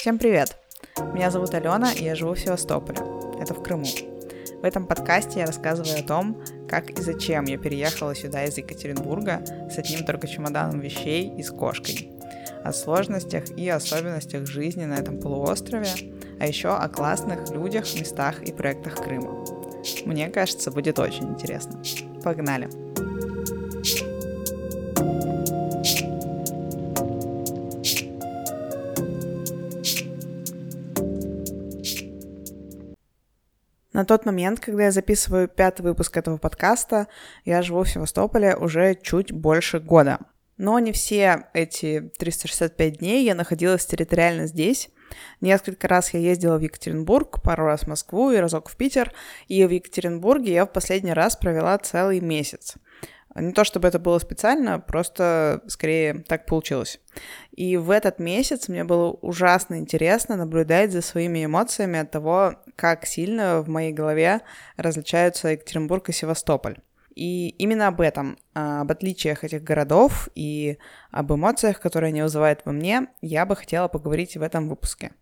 Всем привет! Меня зовут Алена, и я живу в Севастополе. Это в Крыму. В этом подкасте я рассказываю о том, как и зачем я переехала сюда из Екатеринбурга с одним только чемоданом вещей и с кошкой. О сложностях и особенностях жизни на этом полуострове, а еще о классных людях, местах и проектах Крыма. Мне кажется, будет очень интересно. Погнали! На тот момент, когда я записываю пятый выпуск этого подкаста, я живу в Севастополе уже чуть больше года. Но не все эти 365 дней я находилась территориально здесь. Несколько раз я ездила в Екатеринбург, пару раз в Москву и разок в Питер. И в Екатеринбурге я в последний раз провела целый месяц. Не то чтобы это было специально, просто скорее так получилось. И в этот месяц мне было ужасно интересно наблюдать за своими эмоциями от того, как сильно в моей голове различаются Екатеринбург и Севастополь. И именно об этом, а, об отличиях этих городов и об эмоциях, которые они вызывают во мне, я бы хотела поговорить в этом выпуске.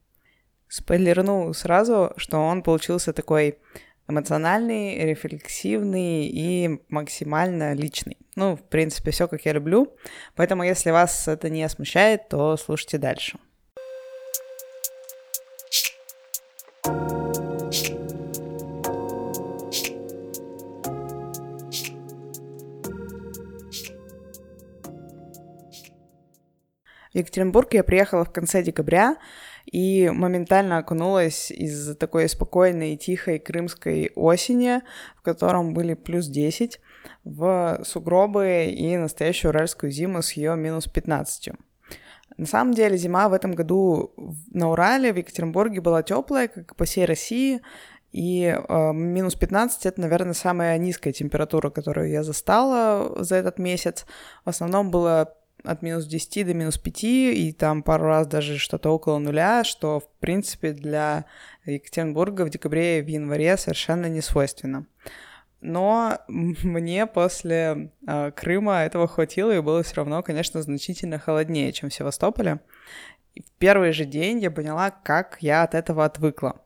Спойлерну сразу, что он получился такой эмоциональный, рефлексивный и максимально личный. Ну, в принципе, все как я люблю. Поэтому, если вас это не смущает, то слушайте дальше. В Екатеринбург я приехала в конце декабря, и моментально окунулась из такой спокойной, тихой крымской осени, в котором были плюс 10, в сугробы и настоящую уральскую зиму с ее минус 15. На самом деле зима в этом году на Урале, в Екатеринбурге была теплая, как и по всей России, и э, минус 15 это, наверное, самая низкая температура, которую я застала за этот месяц. В основном было от минус 10 до минус 5, и там пару раз даже что-то около нуля, что, в принципе, для Екатеринбурга в декабре и в январе совершенно не свойственно. Но мне после э, Крыма этого хватило, и было все равно, конечно, значительно холоднее, чем в Севастополе. И в первый же день я поняла, как я от этого отвыкла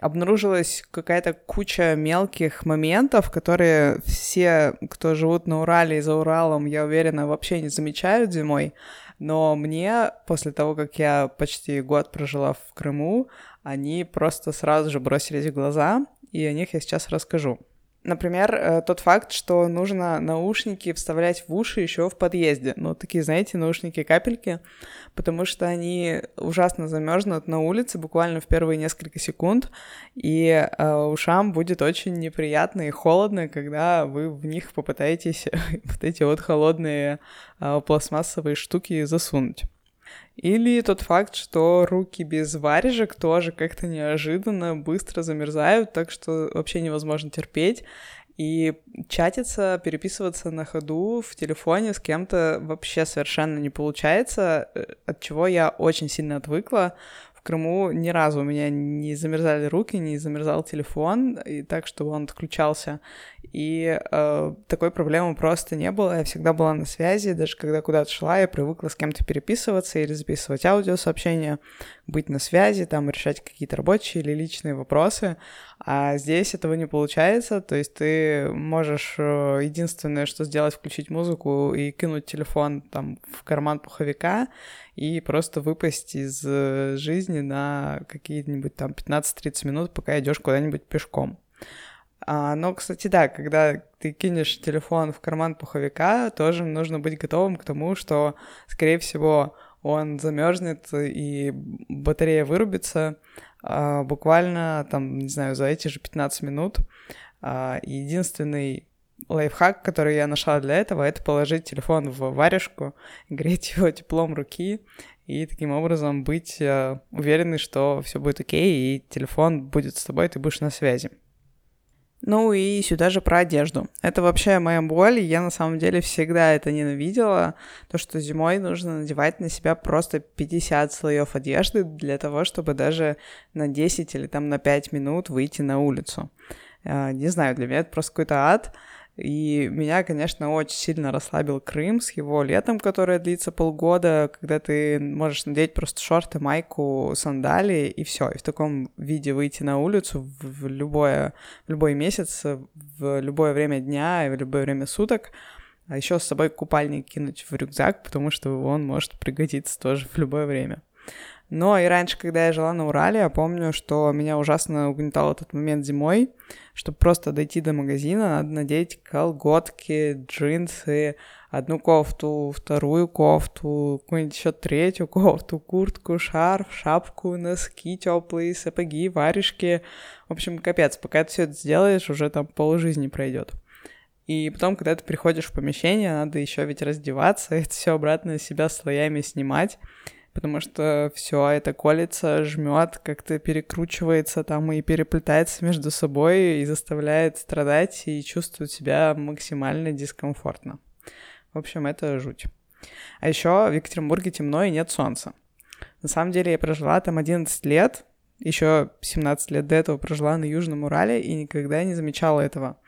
обнаружилась какая-то куча мелких моментов, которые все, кто живут на Урале и за Уралом, я уверена, вообще не замечают зимой. Но мне, после того, как я почти год прожила в Крыму, они просто сразу же бросились в глаза, и о них я сейчас расскажу. Например, э, тот факт, что нужно наушники вставлять в уши еще в подъезде. Ну, такие, знаете, наушники-капельки, потому что они ужасно замерзнут на улице буквально в первые несколько секунд, и э, ушам будет очень неприятно и холодно, когда вы в них попытаетесь вот эти вот холодные э, пластмассовые штуки засунуть. Или тот факт, что руки без варежек тоже как-то неожиданно быстро замерзают, так что вообще невозможно терпеть. И чатиться, переписываться на ходу в телефоне с кем-то вообще совершенно не получается, э, от чего я очень сильно отвыкла. В Крыму ни разу у меня не замерзали руки, не замерзал телефон, и так, чтобы он отключался. И э, такой проблемы просто не было. Я всегда была на связи, даже когда куда-то шла, я привыкла с кем-то переписываться или записывать аудиосообщения, быть на связи, там решать какие-то рабочие или личные вопросы. А здесь этого не получается, то есть ты можешь э, единственное, что сделать, включить музыку и кинуть телефон там в карман пуховика и просто выпасть из э, жизни на какие-нибудь там 15-30 минут, пока идешь куда-нибудь пешком. А, но, кстати, да, когда ты кинешь телефон в карман пуховика, тоже нужно быть готовым к тому, что, скорее всего, он замерзнет и батарея вырубится а, буквально, там, не знаю, за эти же 15 минут. А, единственный лайфхак, который я нашла для этого, это положить телефон в варежку, греть его теплом руки и таким образом быть э, уверенной, что все будет окей, и телефон будет с тобой, ты будешь на связи. Ну и сюда же про одежду. Это вообще моя боль, я на самом деле всегда это ненавидела, то, что зимой нужно надевать на себя просто 50 слоев одежды для того, чтобы даже на 10 или там на 5 минут выйти на улицу. А, не знаю, для меня это просто какой-то ад, И меня, конечно, очень сильно расслабил Крым с его летом, которое длится полгода, когда ты можешь надеть просто шорты, майку, сандали и все. И в таком виде выйти на улицу в, любое, в любой месяц, в любое время дня и в любое время суток. А еще с собой купальник кинуть в рюкзак, потому что он может пригодиться тоже в любое время. Но и раньше, когда я жила на Урале, я помню, что меня ужасно угнетал этот момент зимой. Чтобы просто дойти до магазина, надо надеть колготки, джинсы, одну кофту, вторую кофту, какую-нибудь еще третью кофту, куртку, шарф, шапку, носки теплые, сапоги, варежки. В общем, капец, пока ты все это сделаешь, уже там полжизни пройдет. И потом, когда ты приходишь в помещение, надо еще ведь раздеваться, это все обратно себя слоями снимать потому что все это колется, жмет, как-то перекручивается там и переплетается между собой и заставляет страдать и чувствовать себя максимально дискомфортно. В общем, это жуть. А еще в Екатеринбурге темно и нет солнца. На самом деле я прожила там 11 лет, еще 17 лет до этого прожила на Южном Урале и никогда не замечала этого.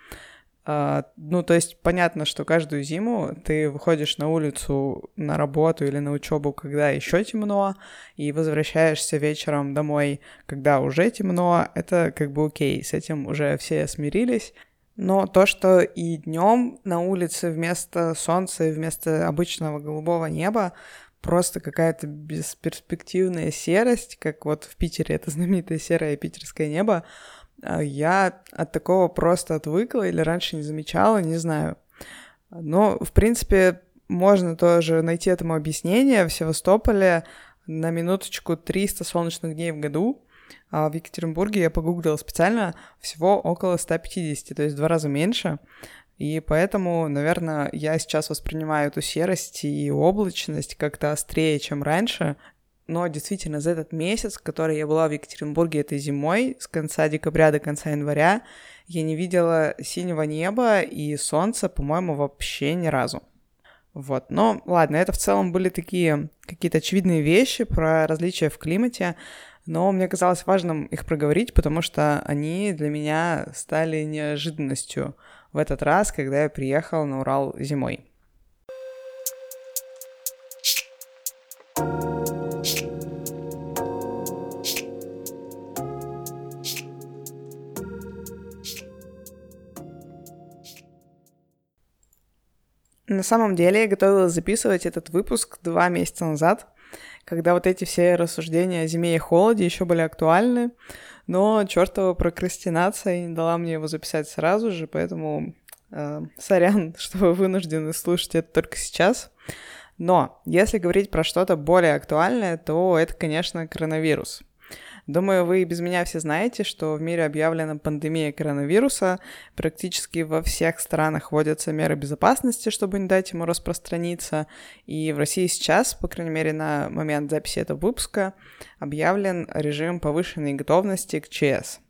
Uh, ну, то есть понятно, что каждую зиму ты выходишь на улицу на работу или на учебу, когда еще темно, и возвращаешься вечером домой, когда уже темно, это как бы окей, с этим уже все смирились. Но то, что и днем на улице вместо солнца и вместо обычного голубого неба просто какая-то бесперспективная серость, как вот в Питере это знаменитое серое питерское небо, а я от такого просто отвыкла или раньше не замечала, не знаю. Но, в принципе, можно тоже найти этому объяснение. В Севастополе на минуточку 300 солнечных дней в году, а в Екатеринбурге я погуглила специально всего около 150, то есть в два раза меньше. И поэтому, наверное, я сейчас воспринимаю эту серость и облачность как-то острее, чем раньше но действительно за этот месяц, который я была в Екатеринбурге этой зимой, с конца декабря до конца января, я не видела синего неба и солнца, по-моему, вообще ни разу. Вот, но ладно, это в целом были такие какие-то очевидные вещи про различия в климате, но мне казалось важным их проговорить, потому что они для меня стали неожиданностью в этот раз, когда я приехал на Урал зимой. На самом деле я готовилась записывать этот выпуск два месяца назад, когда вот эти все рассуждения о зиме и холоде еще были актуальны, но чертова прокрастинация не дала мне его записать сразу же, поэтому э, сорян, что вы вынуждены слушать это только сейчас. Но если говорить про что-то более актуальное, то это, конечно, коронавирус — Думаю, вы без меня все знаете, что в мире объявлена пандемия коронавируса. Практически во всех странах вводятся меры безопасности, чтобы не дать ему распространиться. И в России сейчас, по крайней мере, на момент записи этого выпуска, объявлен режим повышенной готовности к ЧС.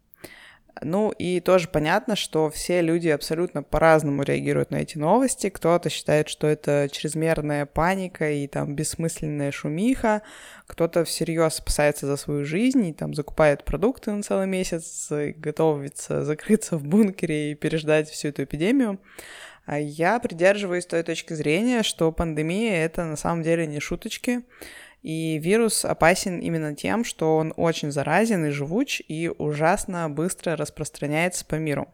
Ну и тоже понятно, что все люди абсолютно по-разному реагируют на эти новости. Кто-то считает, что это чрезмерная паника и там бессмысленная шумиха. Кто-то всерьез спасается за свою жизнь и там закупает продукты на целый месяц, готовится закрыться в бункере и переждать всю эту эпидемию. А я придерживаюсь той точки зрения, что пандемия — это на самом деле не шуточки. И вирус опасен именно тем, что он очень заразен и живуч, и ужасно быстро распространяется по миру.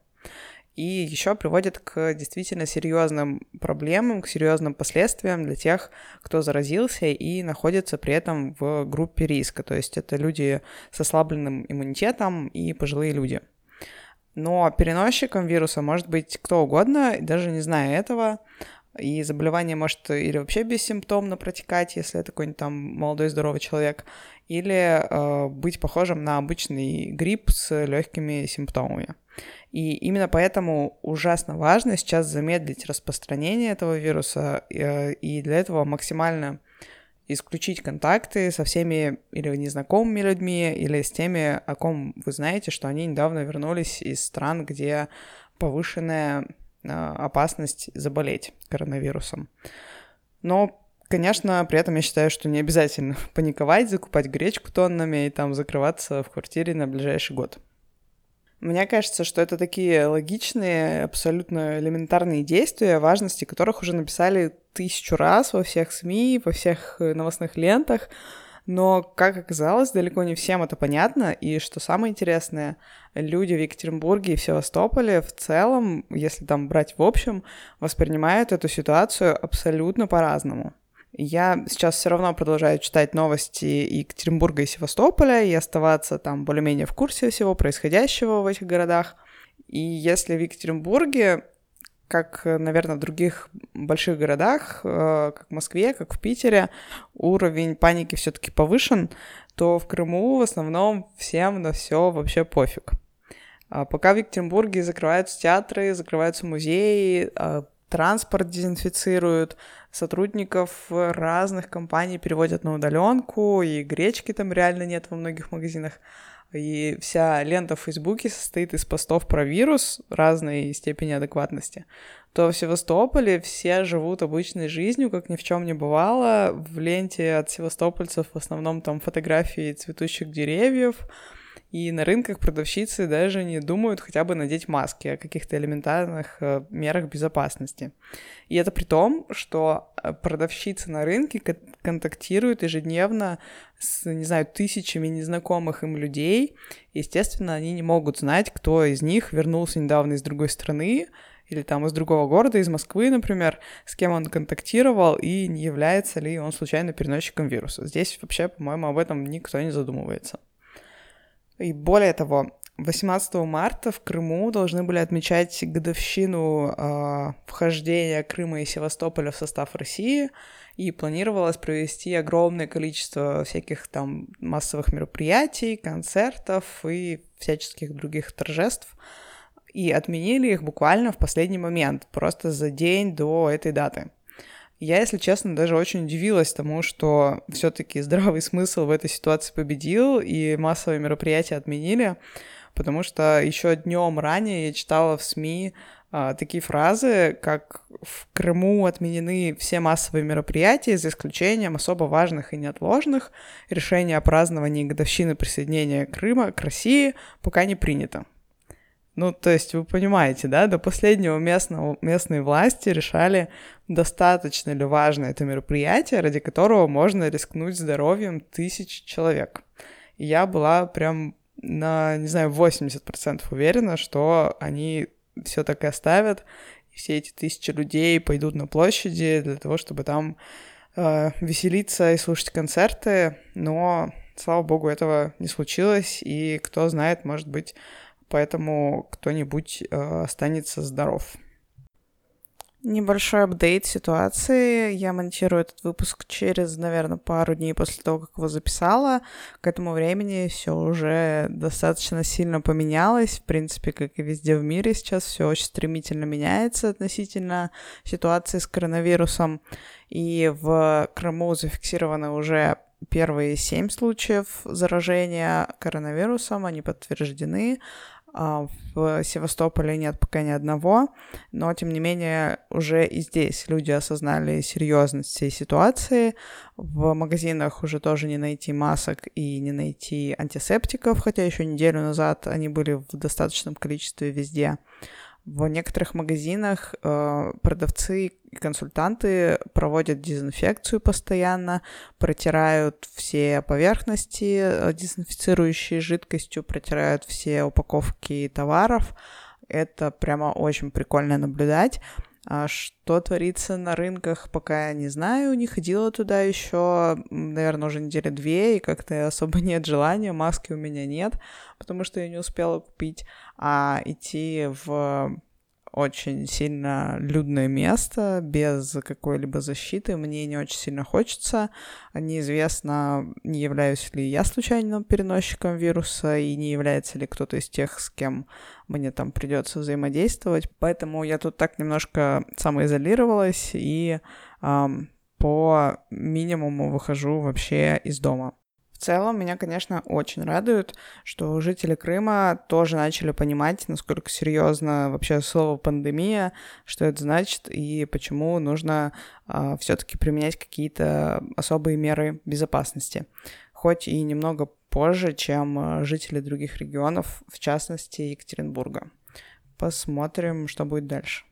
И еще приводит к действительно серьезным проблемам, к серьезным последствиям для тех, кто заразился и находится при этом в группе риска. То есть это люди с ослабленным иммунитетом и пожилые люди. Но переносчиком вируса может быть кто угодно, даже не зная этого и заболевание может или вообще бессимптомно протекать, если это какой-нибудь там молодой здоровый человек, или э, быть похожим на обычный грипп с легкими симптомами. И именно поэтому ужасно важно сейчас замедлить распространение этого вируса, э, и для этого максимально исключить контакты со всеми или незнакомыми людьми, или с теми, о ком вы знаете, что они недавно вернулись из стран, где повышенная опасность заболеть коронавирусом. Но, конечно, при этом я считаю, что не обязательно паниковать, закупать гречку тоннами и там закрываться в квартире на ближайший год. Мне кажется, что это такие логичные, абсолютно элементарные действия, важности которых уже написали тысячу раз во всех СМИ, во всех э, новостных лентах. Но, как оказалось, далеко не всем это понятно. И что самое интересное, люди в Екатеринбурге и в Севастополе в целом, если там брать в общем, воспринимают эту ситуацию абсолютно по-разному. Я сейчас все равно продолжаю читать новости Екатеринбурга и Севастополя и оставаться там более-менее в курсе всего происходящего в этих городах. И если в Екатеринбурге как, наверное, в других больших городах, э, как в Москве, как в Питере, уровень паники все-таки повышен, то в Крыму в основном всем на все вообще пофиг. А пока в Екатеринбурге закрываются театры, закрываются музеи, а транспорт дезинфицируют, сотрудников разных компаний переводят на удаленку, и гречки там реально нет во многих магазинах. И вся лента в Фейсбуке состоит из постов про вирус разной степени адекватности, то в Севастополе все живут обычной жизнью, как ни в чем не бывало. В ленте от севастопольцев в основном там фотографии цветущих деревьев, и на рынках продавщицы даже не думают хотя бы надеть маски о каких-то элементарных э, мерах безопасности. И это при том, что э, продавщицы на рынке контактируют ежедневно с, не знаю, тысячами незнакомых им людей. Естественно, они не могут знать, кто из них вернулся недавно из другой страны, или там из другого города, из Москвы, например, с кем он контактировал и не является ли он случайно переносчиком вируса. Здесь вообще, по-моему, об этом никто не задумывается. И более того, 18 марта в Крыму должны были отмечать годовщину э, вхождения Крыма и Севастополя в состав России, и планировалось провести огромное количество всяких там массовых мероприятий, концертов и всяческих других торжеств. И отменили их буквально в последний момент, просто за день до этой даты. Я, если честно, даже очень удивилась тому, что все-таки здравый смысл в этой ситуации победил, и массовые мероприятия отменили, потому что еще днем ранее я читала в СМИ а, такие фразы, как в Крыму отменены все массовые мероприятия, за исключением особо важных и неотложных. Решение о праздновании годовщины присоединения Крыма к России пока не принято. Ну, то есть вы понимаете, да, до последнего местного, местные власти решали, достаточно ли важно это мероприятие, ради которого можно рискнуть здоровьем тысяч человек. И я была прям на, не знаю, 80% уверена, что они все так и оставят, и все эти тысячи людей пойдут на площади для того, чтобы там э, веселиться и слушать концерты, но, слава богу, этого не случилось, и кто знает, может быть, поэтому кто-нибудь э, останется здоров. Небольшой апдейт ситуации. Я монтирую этот выпуск через, наверное, пару дней после того, как его записала. К этому времени все уже достаточно сильно поменялось. В принципе, как и везде в мире сейчас все очень стремительно меняется относительно ситуации с коронавирусом. И в Крыму зафиксировано уже первые семь случаев заражения коронавирусом, они подтверждены. А, в Севастополе нет пока ни одного, но тем не менее уже и здесь люди осознали серьезность всей ситуации. В магазинах уже тоже не найти масок и не найти антисептиков, хотя еще неделю назад они были в достаточном количестве везде. В некоторых магазинах э, продавцы и консультанты проводят дезинфекцию постоянно, протирают все поверхности э, дезинфицирующей жидкостью, протирают все упаковки товаров. Это прямо очень прикольно наблюдать. А что творится на рынках, пока я не знаю, не ходила туда еще, наверное, уже недели две, и как-то особо нет желания, маски у меня нет, потому что я не успела купить, а идти в очень сильно людное место, без какой-либо защиты, мне не очень сильно хочется. Неизвестно, не являюсь ли я случайным переносчиком вируса, и не является ли кто-то из тех, с кем мне там придется взаимодействовать. Поэтому я тут так немножко самоизолировалась и эм, по минимуму выхожу вообще из дома. В целом, меня, конечно, очень радует, что жители Крыма тоже начали понимать, насколько серьезно вообще слово пандемия, что это значит и почему нужно э, а, все-таки применять какие-то особые меры безопасности. хоть и немного позже, чем э, жители других регионов, в частности Екатеринбурга. Посмотрим, что будет дальше.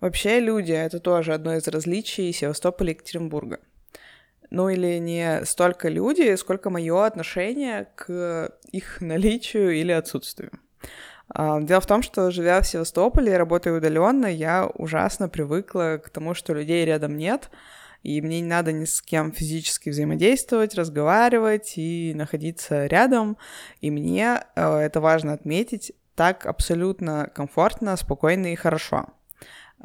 Вообще люди — это тоже одно из различий Севастополя и Екатеринбурга. Ну или не столько люди, сколько мое отношение к их наличию или отсутствию. А, дело в том, что живя в Севастополе и работая удаленно, я ужасно привыкла к тому, что людей рядом нет, и мне не надо ни с кем физически взаимодействовать, разговаривать и находиться рядом. И мне, э, это важно отметить, так абсолютно комфортно, спокойно и хорошо.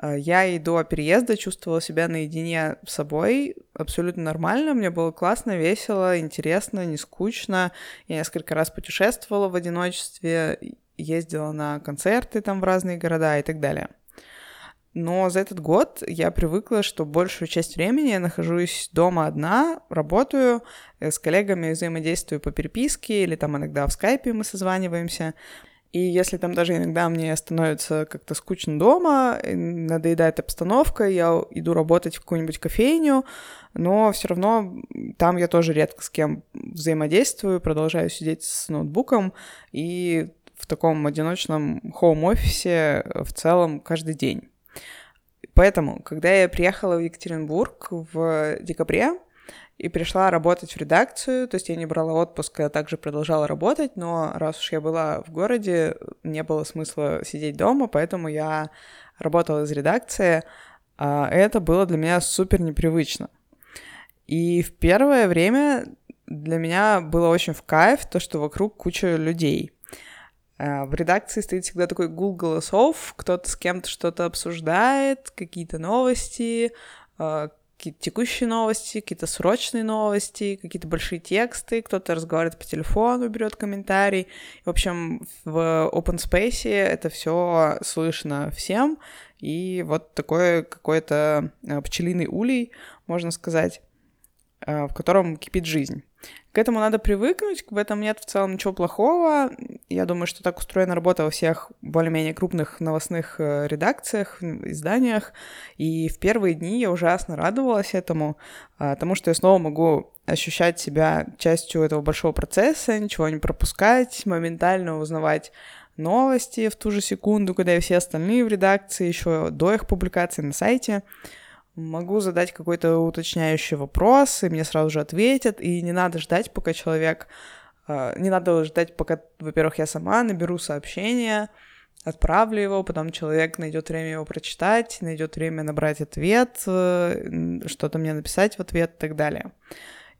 Э, я и до переезда чувствовала себя наедине с собой абсолютно нормально. Мне было классно, весело, интересно, не скучно. Я несколько раз путешествовала в одиночестве, ездила на концерты там в разные города и так далее. Но за этот год я привыкла, что большую часть времени я нахожусь дома одна, работаю, э, с коллегами взаимодействую по переписке или там иногда в скайпе мы созваниваемся. И если там даже иногда мне становится как-то скучно дома, надоедает обстановка, я иду работать в какую-нибудь кофейню, но все равно там я тоже редко с кем взаимодействую, продолжаю сидеть с ноутбуком и в таком одиночном хоум-офисе в целом каждый день. Поэтому, когда я приехала в Екатеринбург в декабре, и пришла работать в редакцию, то есть я не брала отпуск, а также продолжала работать, но раз уж я была в городе, не было смысла сидеть дома, поэтому я работала из редакции, а это было для меня супер непривычно. И в первое время для меня было очень в кайф то, что вокруг куча людей. А, в редакции стоит всегда такой гул голосов, кто-то с кем-то что-то обсуждает, какие-то новости, а, какие-то текущие новости, какие-то срочные новости, какие-то большие тексты, кто-то разговаривает по телефону, берет комментарий. В общем, в open space это все слышно всем, и вот такой какой-то э, пчелиный улей, можно сказать, э, в котором кипит жизнь. К этому надо привыкнуть, в этом нет в целом ничего плохого. Я думаю, что так устроена работа во всех более-менее крупных новостных э, редакциях, изданиях. И в первые дни я ужасно радовалась этому, потому что я снова могу ощущать себя частью этого большого процесса, ничего не пропускать, моментально узнавать новости в ту же секунду, когда и все остальные в редакции, еще до их публикации на сайте могу задать какой-то уточняющий вопрос, и мне сразу же ответят, и не надо ждать, пока человек... А, не надо ждать, пока, во-первых, я сама наберу сообщение, отправлю его, потом человек найдет время его прочитать, найдет время набрать ответ, э, что-то мне написать в ответ и так далее.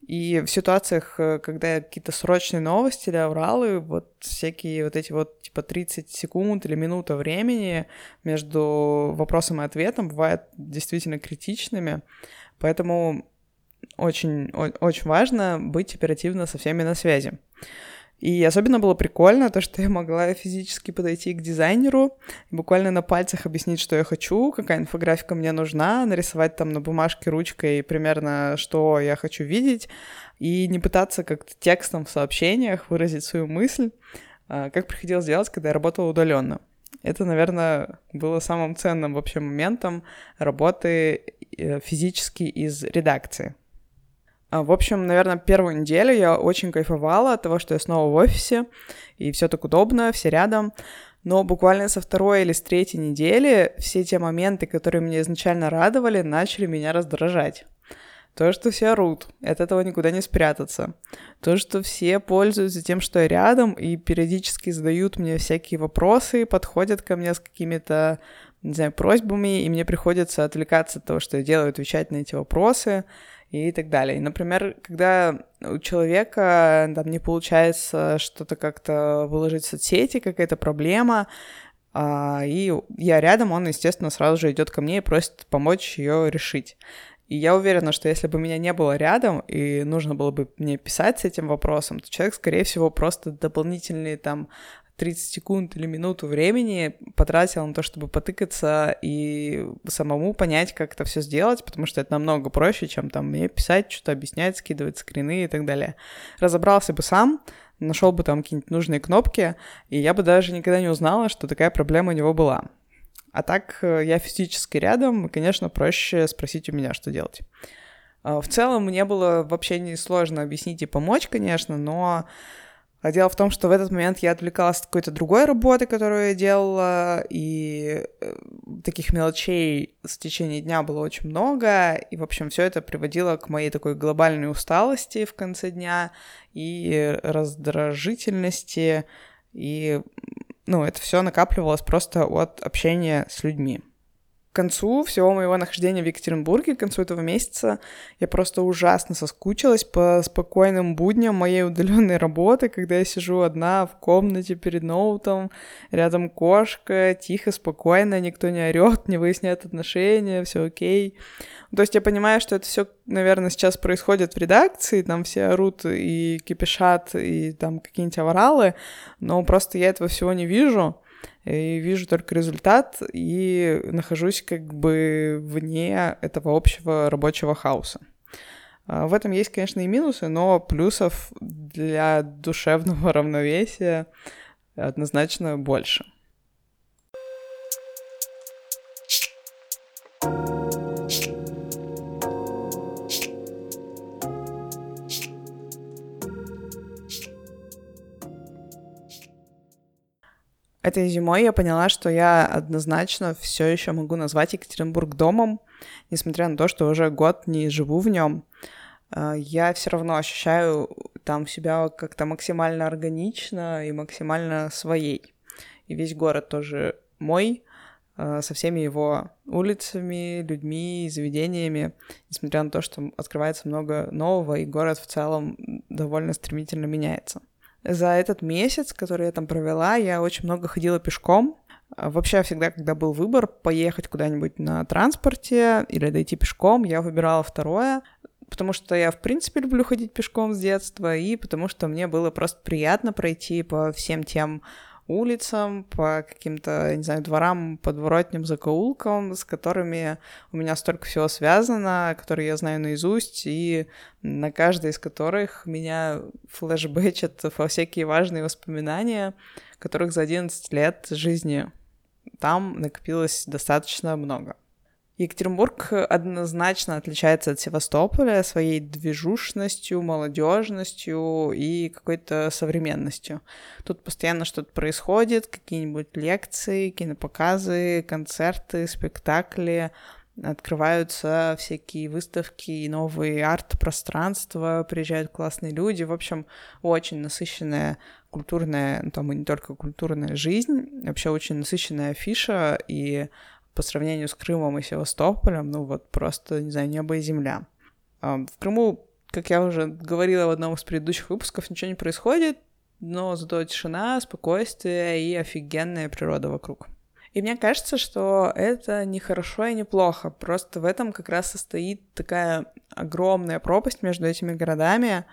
И в ситуациях, э, когда какие-то срочные новости или авралы, вот всякие вот эти вот типа 30 секунд или минута времени между вопросом и ответом бывают действительно критичными. Поэтому очень, очень важно быть оперативно со всеми на связи. И особенно было прикольно то, что я могла физически подойти к дизайнеру, буквально на пальцах объяснить, что я хочу, какая инфографика мне нужна, нарисовать там на бумажке ручкой примерно, что я хочу видеть, и не пытаться как-то текстом в сообщениях выразить свою мысль, а, как приходилось делать, когда я работала удаленно. Это, наверное, было самым ценным вообще моментом работы э, физически из редакции. А, в общем, наверное, первую неделю я очень кайфовала от того, что я снова в офисе, и все так удобно, все рядом. Но буквально со второй или с третьей недели все те моменты, которые меня изначально радовали, начали меня раздражать. То, что все орут, от этого никуда не спрятаться. То, что все пользуются тем, что я рядом, и периодически задают мне всякие вопросы, подходят ко мне с какими-то, не знаю, просьбами, и мне приходится отвлекаться от того, что я делаю, отвечать на эти вопросы и так далее. Например, когда у человека там не получается что-то как-то выложить в соцсети, какая-то проблема, а, и я рядом, он, естественно, сразу же идет ко мне и просит помочь ее решить. И я уверена, что если бы меня не было рядом, и нужно было бы мне писать с этим вопросом, то человек, скорее всего, просто дополнительные там 30 секунд или минуту времени потратил на то, чтобы потыкаться и самому понять, как это все сделать, потому что это намного проще, чем там мне писать, что-то объяснять, скидывать скрины и так далее. Разобрался бы сам, нашел бы там какие-нибудь нужные кнопки, и я бы даже никогда не узнала, что такая проблема у него была. А так э, я физически рядом, и, конечно, проще спросить у меня, что делать. А, в целом мне было вообще не сложно объяснить и помочь, конечно, но а дело в том, что в этот момент я отвлекалась от какой-то другой работы, которую я делала, и э, таких мелочей в течение дня было очень много, и, в общем, все это приводило к моей такой глобальной усталости в конце дня и раздражительности, и, ну, это все накапливалось просто от общения с людьми к концу всего моего нахождения в Екатеринбурге, к концу этого месяца, я просто ужасно соскучилась по спокойным будням моей удаленной работы, когда я сижу одна в комнате перед ноутом, рядом кошка, тихо, спокойно, никто не орет, не выясняет отношения, все окей. То есть я понимаю, что это все, наверное, сейчас происходит в редакции, там все орут и кипишат, и там какие-нибудь авралы, но просто я этого всего не вижу и вижу только результат и нахожусь как бы вне этого общего рабочего хаоса. А, в этом есть, конечно, и минусы, но плюсов для душевного равновесия однозначно больше. Этой зимой я поняла, что я однозначно все еще могу назвать Екатеринбург домом, несмотря на то, что уже год не живу в нем. А, я все равно ощущаю там себя как-то максимально органично и максимально своей. И весь город тоже мой, а, со всеми его улицами, людьми, заведениями, несмотря на то, что открывается много нового, и город в целом довольно стремительно меняется. За этот месяц, который я там провела, я очень много ходила пешком. А вообще всегда, когда был выбор поехать куда-нибудь на транспорте или дойти пешком, я выбирала второе, потому что я, в принципе, люблю ходить пешком с детства, и потому что мне было просто приятно пройти по всем тем улицам, по каким-то, не знаю, дворам, подворотням, закоулкам, с которыми у меня столько всего связано, которые я знаю наизусть, и на каждой из которых меня флешбэчат во всякие важные воспоминания, которых за 11 лет жизни там накопилось достаточно много. Екатеринбург однозначно отличается от Севастополя своей движушностью, молодежностью и какой-то современностью. Тут постоянно что-то происходит, какие-нибудь лекции, кинопоказы, концерты, спектакли, открываются всякие выставки новые арт-пространства, приезжают классные люди. В общем, очень насыщенная культурная, ну, там и не только культурная жизнь, вообще очень насыщенная афиша, и по сравнению с Крымом и Севастополем, ну вот просто, не знаю, небо и земля. А, в Крыму, как я уже говорила в одном из предыдущих выпусков, ничего не происходит, но зато тишина, спокойствие и офигенная природа вокруг. И мне кажется, что это не хорошо и не плохо. Просто в этом как раз состоит такая огромная пропасть между этими городами.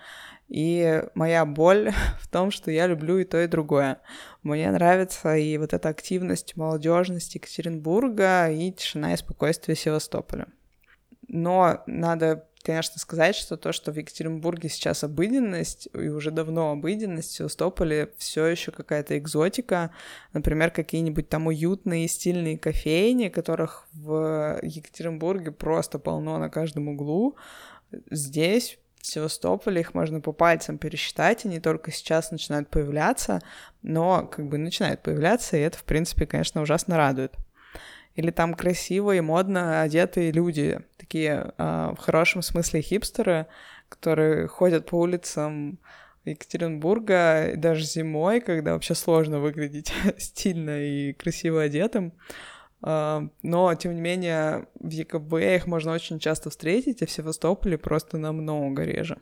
И моя боль в том, что я люблю и то, и другое. Мне нравится и вот эта активность, молодежность Екатеринбурга, и тишина и спокойствие Севастополя. Но надо, конечно, сказать, что то, что в Екатеринбурге сейчас обыденность, и уже давно обыденность, в Севастополе все еще какая-то экзотика. Например, какие-нибудь там уютные стильные кофейни, которых в Екатеринбурге просто полно на каждом углу. Здесь в Севастополе, их можно по пальцам пересчитать, они только сейчас начинают появляться, но как бы начинают появляться, и это, в принципе, конечно, ужасно радует. Или там красиво и модно одетые люди, такие э, в хорошем смысле хипстеры, которые ходят по улицам Екатеринбурга даже зимой, когда вообще сложно выглядеть стильно и красиво одетым. Но, тем не менее, в ЕКБ их можно очень часто встретить, а в Севастополе просто намного реже.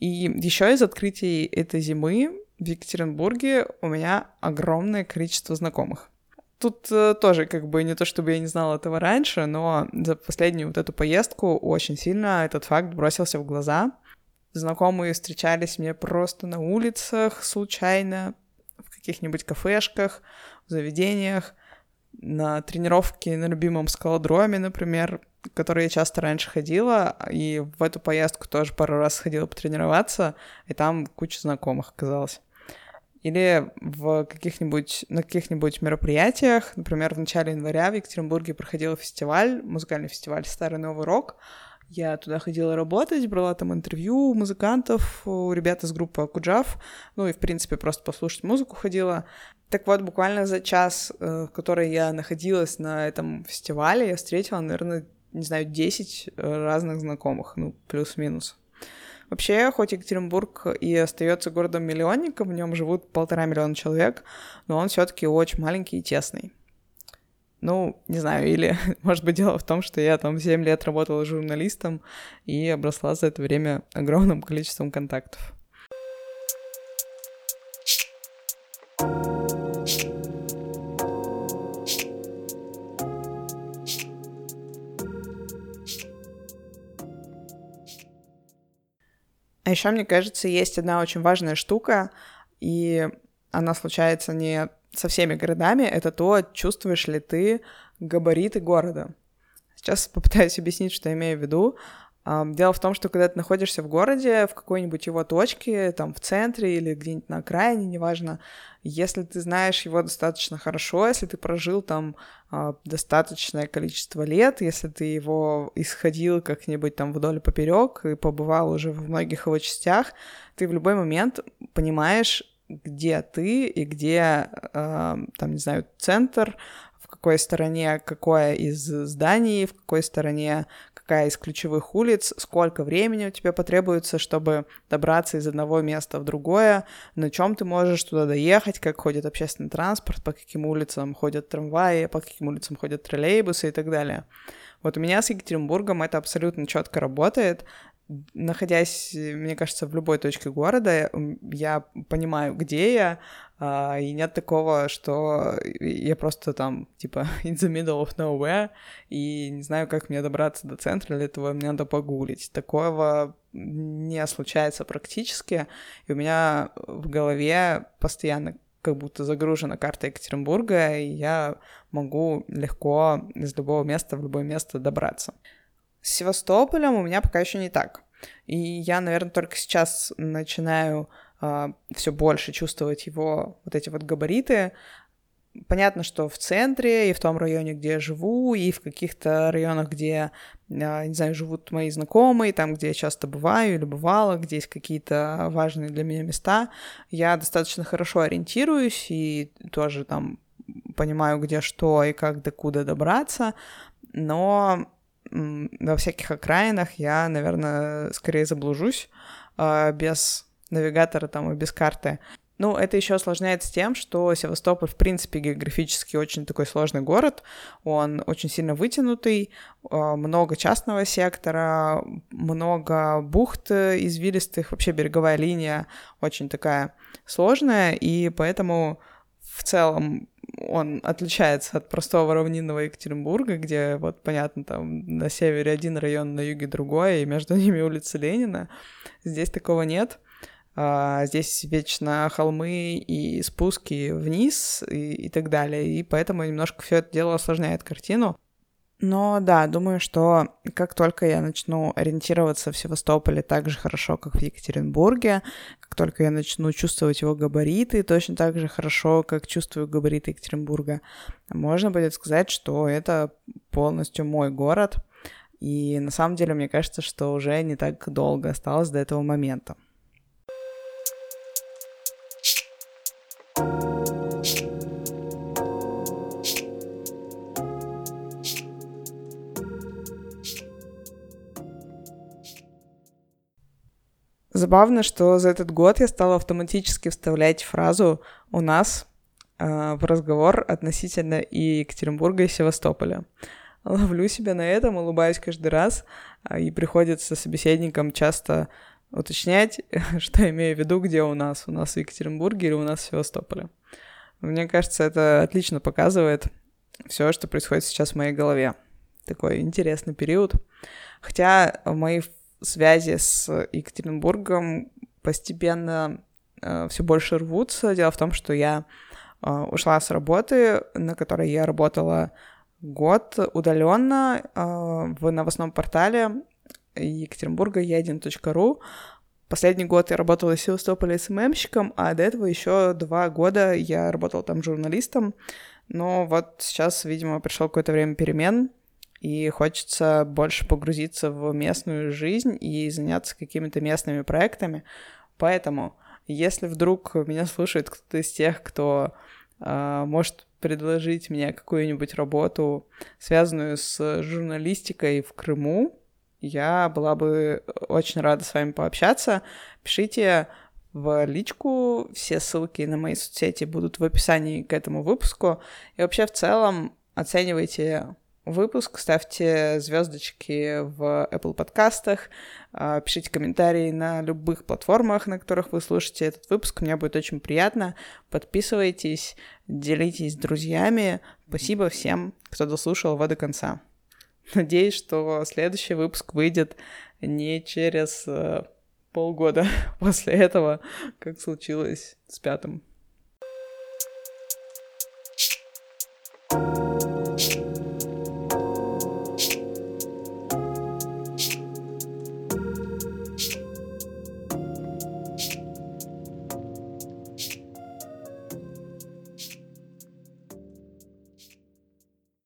И еще из открытий этой зимы в Екатеринбурге у меня огромное количество знакомых. Тут э, тоже как бы не то, чтобы я не знала этого раньше, но за последнюю вот эту поездку очень сильно этот факт бросился в глаза. Знакомые встречались мне просто на улицах случайно, в каких-нибудь кафешках, в заведениях на тренировки на любимом скалодроме, например, в который я часто раньше ходила, и в эту поездку тоже пару раз ходила потренироваться, и там куча знакомых оказалось. или в каких-нибудь, на каких-нибудь мероприятиях. Например, в начале января в Екатеринбурге проходил фестиваль, музыкальный фестиваль «Старый Новый Рок». Я туда ходила работать, брала там интервью у музыкантов, у ребят из группы Акуджав, ну и, в принципе, просто послушать музыку ходила. Так вот, буквально за час, э, в который я находилась на этом фестивале, я встретила, наверное, не знаю, 10 разных знакомых, ну, плюс-минус. Вообще, хоть Екатеринбург и остается городом-миллионником, в нем живут полтора миллиона человек, но он все-таки очень маленький и тесный. Ну, не знаю, или, может быть, дело в том, что я там 7 лет работала журналистом и обросла за это время огромным количеством контактов. А еще, мне кажется, есть одна очень важная штука, и она случается не со всеми городами, это то, чувствуешь ли ты габариты города. Сейчас попытаюсь объяснить, что я имею в виду. Дело в том, что когда ты находишься в городе, в какой-нибудь его точке, там в центре или где-нибудь на окраине, неважно, если ты знаешь его достаточно хорошо, если ты прожил там э, достаточное количество лет, если ты его исходил как-нибудь там вдоль поперек и побывал уже в многих его частях, ты в любой момент понимаешь, где ты и где, э, там, не знаю, центр, в какой стороне какое из зданий, в какой стороне какая из ключевых улиц, сколько времени у тебя потребуется, чтобы добраться из одного места в другое, на чем ты можешь туда доехать, как ходит общественный транспорт, по каким улицам ходят трамваи, по каким улицам ходят троллейбусы и так далее. Вот у меня с Екатеринбургом это абсолютно четко работает находясь, мне кажется, в любой точке города, я понимаю, где я, а, и нет такого, что я просто там, типа, in the middle of nowhere, и не знаю, как мне добраться до центра, для этого мне надо погулить. Такого не случается практически, и у меня в голове постоянно как будто загружена карта Екатеринбурга, и я могу легко из любого места в любое место добраться. С Севастополем у меня пока еще не так. И я, наверное, только сейчас начинаю э, а, все больше чувствовать его вот эти вот габариты. Понятно, что в центре и в том районе, где я живу, и в каких-то районах, где, а, не знаю, живут мои знакомые, там, где я часто бываю или бывала, где есть какие-то важные для меня места, я достаточно хорошо ориентируюсь и тоже там понимаю, где что и как до куда добраться, но во всяких окраинах я, наверное, скорее заблужусь э, без навигатора там и без карты. Ну, это еще осложняется тем, что Севастополь, в принципе, географически очень такой сложный город. Он очень сильно вытянутый, много частного сектора, много бухт извилистых. Вообще береговая линия очень такая сложная, и поэтому в целом он отличается от простого равнинного Екатеринбурга, где, вот, понятно, там на севере один район, на юге другой, и между ними улица Ленина. Здесь такого нет. А, здесь вечно холмы и спуски вниз и, и так далее, и поэтому немножко все это дело осложняет картину. Но да, думаю, что как только я начну ориентироваться в Севастополе так же хорошо, как в Екатеринбурге, как только я начну чувствовать его габариты точно так же хорошо, как чувствую габариты Екатеринбурга, можно будет сказать, что это полностью мой город. И на самом деле мне кажется, что уже не так долго осталось до этого момента. Забавно, что за этот год я стала автоматически вставлять фразу «у нас» э, в разговор относительно и Екатеринбурга, и Севастополя. Ловлю себя на этом, улыбаюсь каждый раз, э, и приходится собеседникам часто уточнять, что имею в виду, где у нас. У нас в Екатеринбурге или у нас в Севастополе. Мне кажется, это отлично показывает все, что происходит сейчас в моей голове. Такой интересный период. Хотя мои связи с Екатеринбургом постепенно э, все больше рвутся. Дело в том, что я э, ушла с работы, на которой я работала год удаленно э, в новостном портале Екатеринбурга e1.ru. Последний год я работала в Севастополе СММщиком, а до этого еще два года я работала там журналистом. Но вот сейчас, видимо, пришло какое-то время перемен, и хочется больше погрузиться в местную жизнь и заняться какими-то местными проектами. Поэтому, если вдруг меня слушает кто-то из тех, кто э, может предложить мне какую-нибудь работу, связанную с журналистикой в Крыму, я была бы очень рада с вами пообщаться. Пишите в личку, все ссылки на мои соцсети будут в описании к этому выпуску. И вообще в целом оценивайте выпуск, ставьте звездочки в Apple подкастах, а, пишите комментарии на любых платформах, на которых вы слушаете этот выпуск. Мне будет очень приятно. Подписывайтесь, делитесь с друзьями. Спасибо всем, кто дослушал его до конца. Надеюсь, что следующий выпуск выйдет не через э, полгода после этого, как случилось с пятым. thank you